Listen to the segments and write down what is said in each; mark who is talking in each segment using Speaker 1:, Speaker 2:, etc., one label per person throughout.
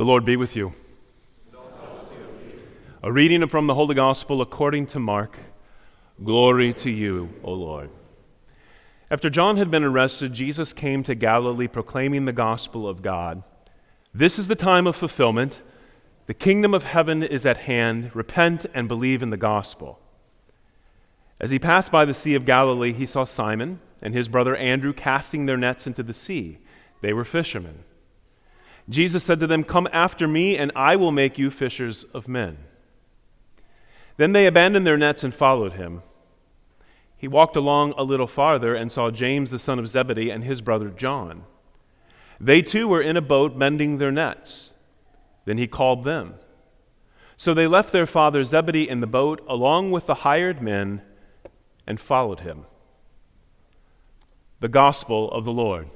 Speaker 1: The Lord be with you. A reading from the Holy Gospel according to Mark. Glory to you, O Lord. After John had been arrested, Jesus came to Galilee proclaiming the gospel of God. This is the time of fulfillment. The kingdom of heaven is at hand. Repent and believe in the gospel. As he passed by the Sea of Galilee, he saw Simon and his brother Andrew casting their nets into the sea. They were fishermen. Jesus said to them, Come after me, and I will make you fishers of men. Then they abandoned their nets and followed him. He walked along a little farther and saw James the son of Zebedee and his brother John. They too were in a boat mending their nets. Then he called them. So they left their father Zebedee in the boat along with the hired men and followed him. The Gospel of the Lord.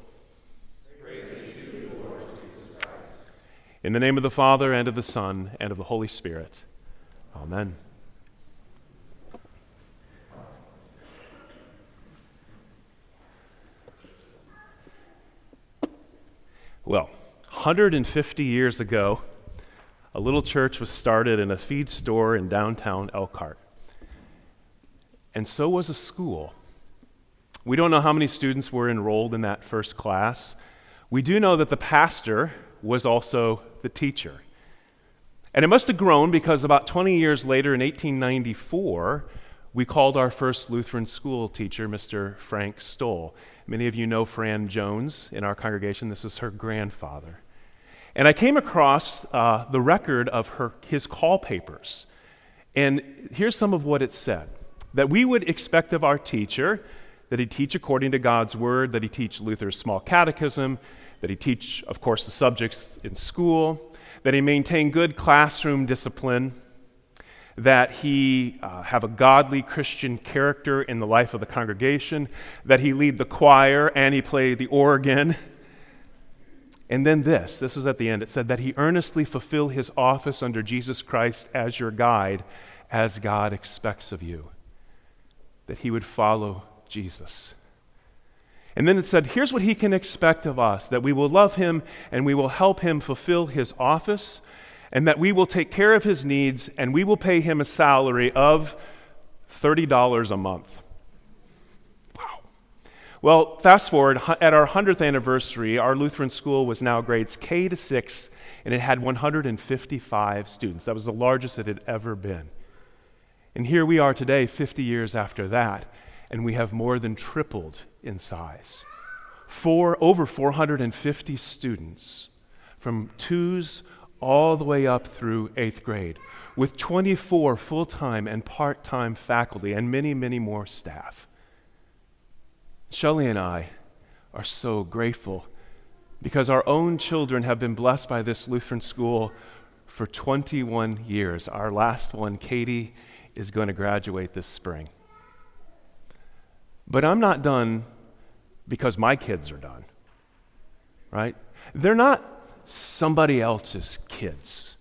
Speaker 1: In the name of the Father, and of the Son, and of the Holy Spirit. Amen. Well, 150 years ago, a little church was started in a feed store in downtown Elkhart. And so was a school. We don't know how many students were enrolled in that first class. We do know that the pastor was also the teacher. And it must have grown because about 20 years later, in 1894, we called our first Lutheran school teacher, Mr. Frank Stoll. Many of you know Fran Jones in our congregation. This is her grandfather. And I came across uh, the record of her, his call papers. And here's some of what it said that we would expect of our teacher that he teach according to God's word, that he teach Luther's small catechism, that he teach, of course, the subjects in school, that he maintain good classroom discipline, that he uh, have a godly Christian character in the life of the congregation, that he lead the choir and he play the organ. And then this this is at the end. It said that he earnestly fulfill his office under Jesus Christ as your guide, as God expects of you. That he would follow Jesus. And then it said, here's what he can expect of us that we will love him and we will help him fulfill his office, and that we will take care of his needs and we will pay him a salary of $30 a month. Wow. Well, fast forward, at our 100th anniversary, our Lutheran school was now grades K to 6, and it had 155 students. That was the largest it had ever been. And here we are today, 50 years after that, and we have more than tripled in size. Four, over 450 students from twos all the way up through eighth grade, with 24 full time and part time faculty and many, many more staff. Shelley and I are so grateful because our own children have been blessed by this Lutheran school for 21 years. Our last one, Katie, is going to graduate this spring. But I'm not done because my kids are done, right? They're not somebody else's kids.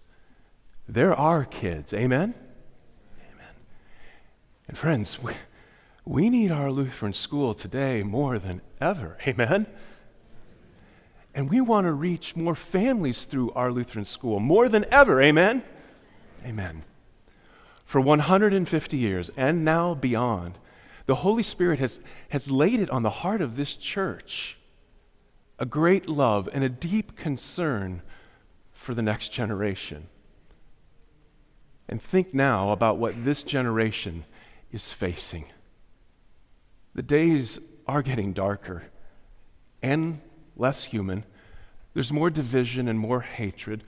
Speaker 1: They're our kids. Amen? Amen. And friends, we, we need our Lutheran school today more than ever. Amen? And we want to reach more families through our Lutheran school more than ever. Amen? Amen. For 150 years and now beyond, the Holy Spirit has, has laid it on the heart of this church a great love and a deep concern for the next generation. And think now about what this generation is facing. The days are getting darker and less human. There's more division and more hatred.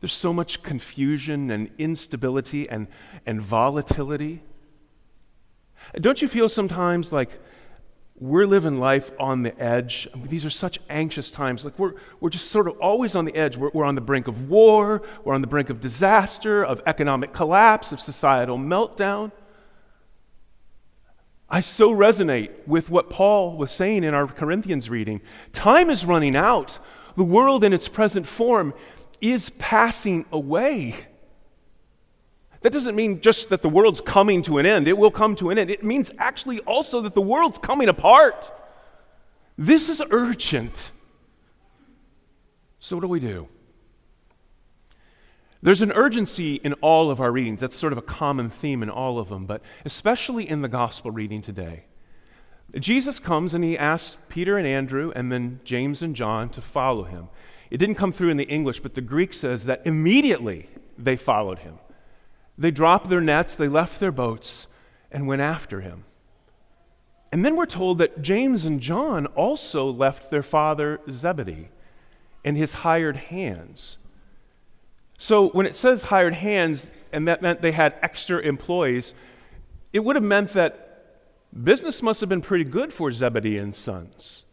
Speaker 1: There's so much confusion and instability and, and volatility. Don't you feel sometimes like we're living life on the edge? I mean, these are such anxious times. Like we're, we're just sort of always on the edge. We're, we're on the brink of war, we're on the brink of disaster, of economic collapse, of societal meltdown. I so resonate with what Paul was saying in our Corinthians reading. Time is running out. The world in its present form is passing away. That doesn't mean just that the world's coming to an end. It will come to an end. It means actually also that the world's coming apart. This is urgent. So, what do we do? There's an urgency in all of our readings. That's sort of a common theme in all of them, but especially in the gospel reading today. Jesus comes and he asks Peter and Andrew and then James and John to follow him. It didn't come through in the English, but the Greek says that immediately they followed him. They dropped their nets, they left their boats, and went after him. And then we're told that James and John also left their father Zebedee and his hired hands. So when it says hired hands, and that meant they had extra employees, it would have meant that business must have been pretty good for Zebedee and sons.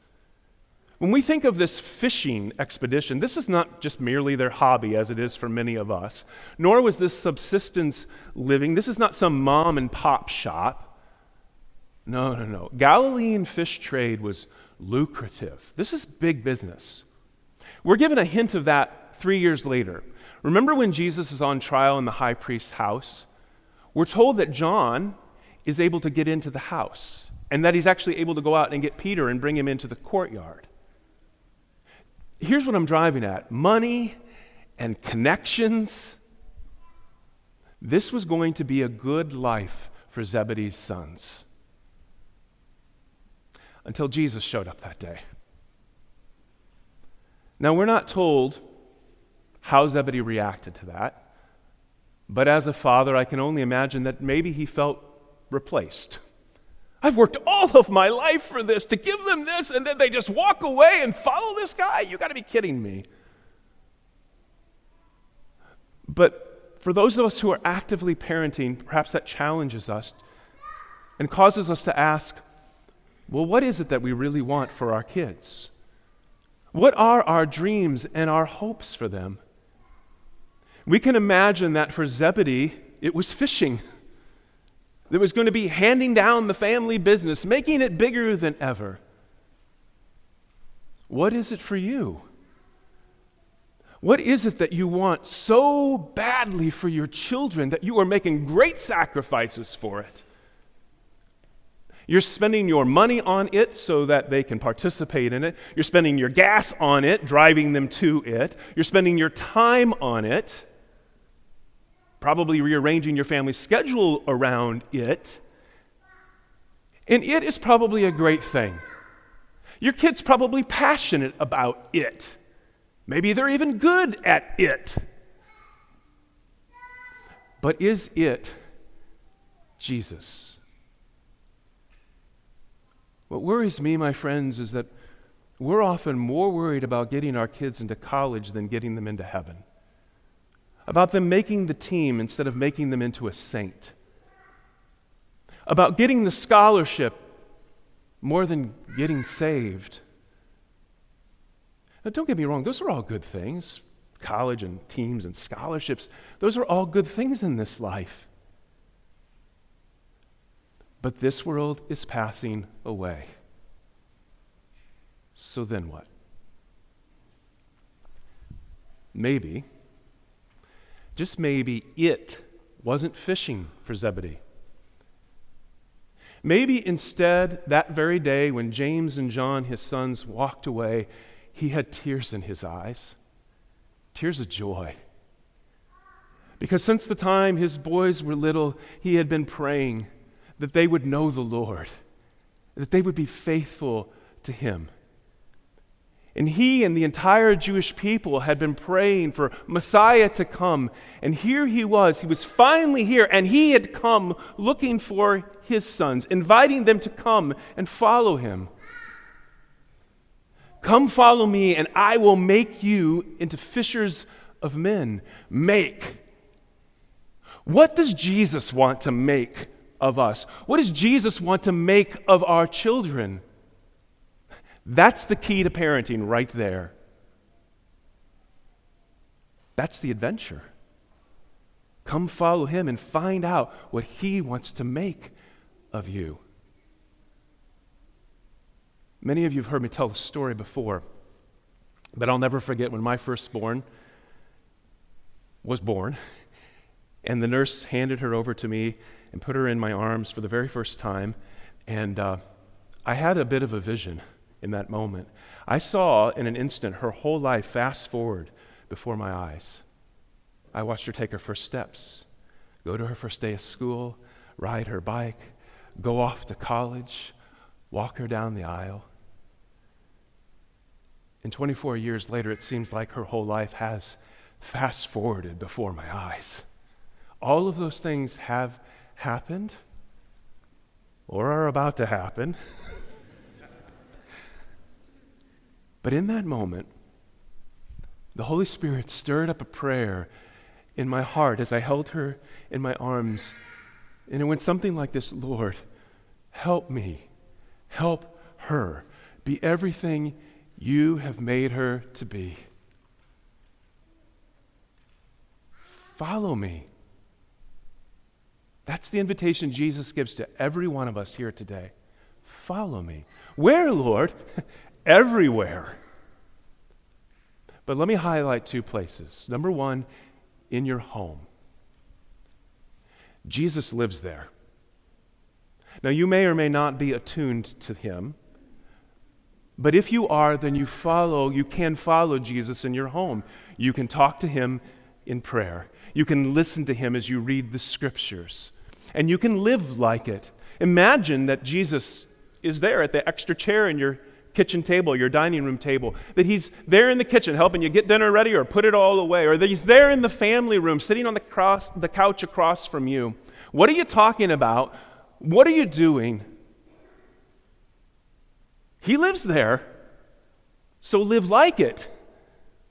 Speaker 1: When we think of this fishing expedition, this is not just merely their hobby as it is for many of us, nor was this subsistence living. This is not some mom and pop shop. No, no, no. Galilean fish trade was lucrative. This is big business. We're given a hint of that three years later. Remember when Jesus is on trial in the high priest's house? We're told that John is able to get into the house and that he's actually able to go out and get Peter and bring him into the courtyard. Here's what I'm driving at money and connections. This was going to be a good life for Zebedee's sons until Jesus showed up that day. Now, we're not told how Zebedee reacted to that, but as a father, I can only imagine that maybe he felt replaced. I've worked all of my life for this, to give them this, and then they just walk away and follow this guy? You got to be kidding me. But for those of us who are actively parenting, perhaps that challenges us and causes us to ask, well, what is it that we really want for our kids? What are our dreams and our hopes for them? We can imagine that for Zebedee, it was fishing that was going to be handing down the family business, making it bigger than ever. What is it for you? What is it that you want so badly for your children that you are making great sacrifices for it? You're spending your money on it so that they can participate in it. You're spending your gas on it, driving them to it. You're spending your time on it probably rearranging your family schedule around it. And it is probably a great thing. Your kid's probably passionate about it. Maybe they're even good at it. But is it Jesus? What worries me, my friends, is that we're often more worried about getting our kids into college than getting them into heaven about them making the team instead of making them into a saint, about getting the scholarship more than getting saved. Now, don't get me wrong, those are all good things. College and teams and scholarships, those are all good things in this life. But this world is passing away. So then what? Maybe just maybe it wasn't fishing for Zebedee. Maybe instead, that very day when James and John, his sons, walked away, he had tears in his eyes, tears of joy. Because since the time his boys were little, he had been praying that they would know the Lord, that they would be faithful to him. And he and the entire Jewish people had been praying for Messiah to come. And here he was. He was finally here, and he had come looking for his sons, inviting them to come and follow him. Come follow me, and I will make you into fishers of men. Make. What does Jesus want to make of us? What does Jesus want to make of our children? That's the key to parenting right there. That's the adventure. Come follow him and find out what he wants to make of you. Many of you have heard me tell the story before, but I'll never forget when my firstborn was born, and the nurse handed her over to me and put her in my arms for the very first time, and uh, I had a bit of a vision in that moment. I saw in an instant her whole life fast forward before my eyes. I watched her take her first steps, go to her first day of school, ride her bike, go off to college, walk her down the aisle. And 24 years later, it seems like her whole life has fast forwarded before my eyes. All of those things have happened or are about to happen. but in that moment, the Holy Spirit stirred up a prayer in my heart as I held her in my arms. And it went something like this Lord, help me, help her be everything you have made her to be. Follow me. That's the invitation Jesus gives to every one of us here today. Follow me. Where, Lord? Everywhere. But let me highlight two places. Number one, in your home. Jesus lives there. Now, you may or may not be attuned to him, but if you are, then you follow, you can follow Jesus in your home. You can talk to him in prayer. You can listen to him as you read the scriptures. And you can live like it. Imagine that Jesus is there at the extra chair in your kitchen table, your dining room table, that he's there in the kitchen helping you get dinner ready or put it all away, or that he's there in the family room sitting on the, cross, the couch across from you. What are you talking about? What are you doing? He lives there, so live like it.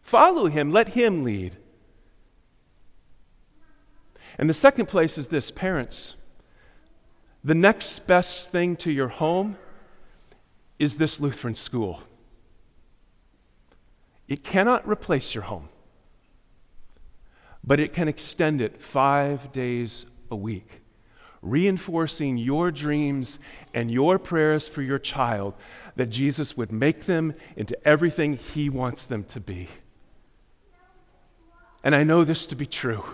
Speaker 1: Follow him, let him lead. And the second place is this parents, the next best thing to your home is this Lutheran school. It cannot replace your home, but it can extend it five days a week, reinforcing your dreams and your prayers for your child that Jesus would make them into everything he wants them to be. And I know this to be true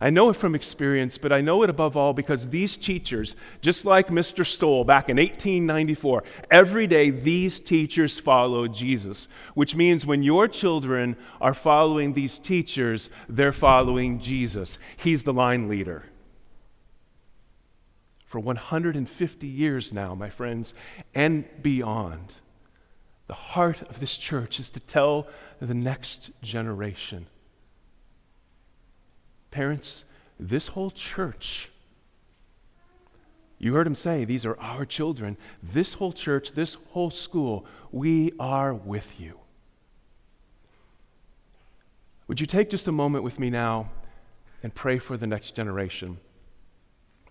Speaker 1: I know it from experience, but I know it above all because these teachers, just like Mr. Stoll back in 1894, every day these teachers follow Jesus, which means when your children are following these teachers, they're following Jesus. He's the line leader. For 150 years now, my friends, and beyond, the heart of this church is to tell the next generation Parents, this whole church, you heard him say, these are our children. This whole church, this whole school, we are with you. Would you take just a moment with me now and pray for the next generation?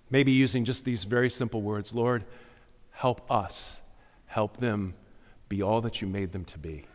Speaker 1: Maybe using just these very simple words Lord, help us, help them be all that you made them to be.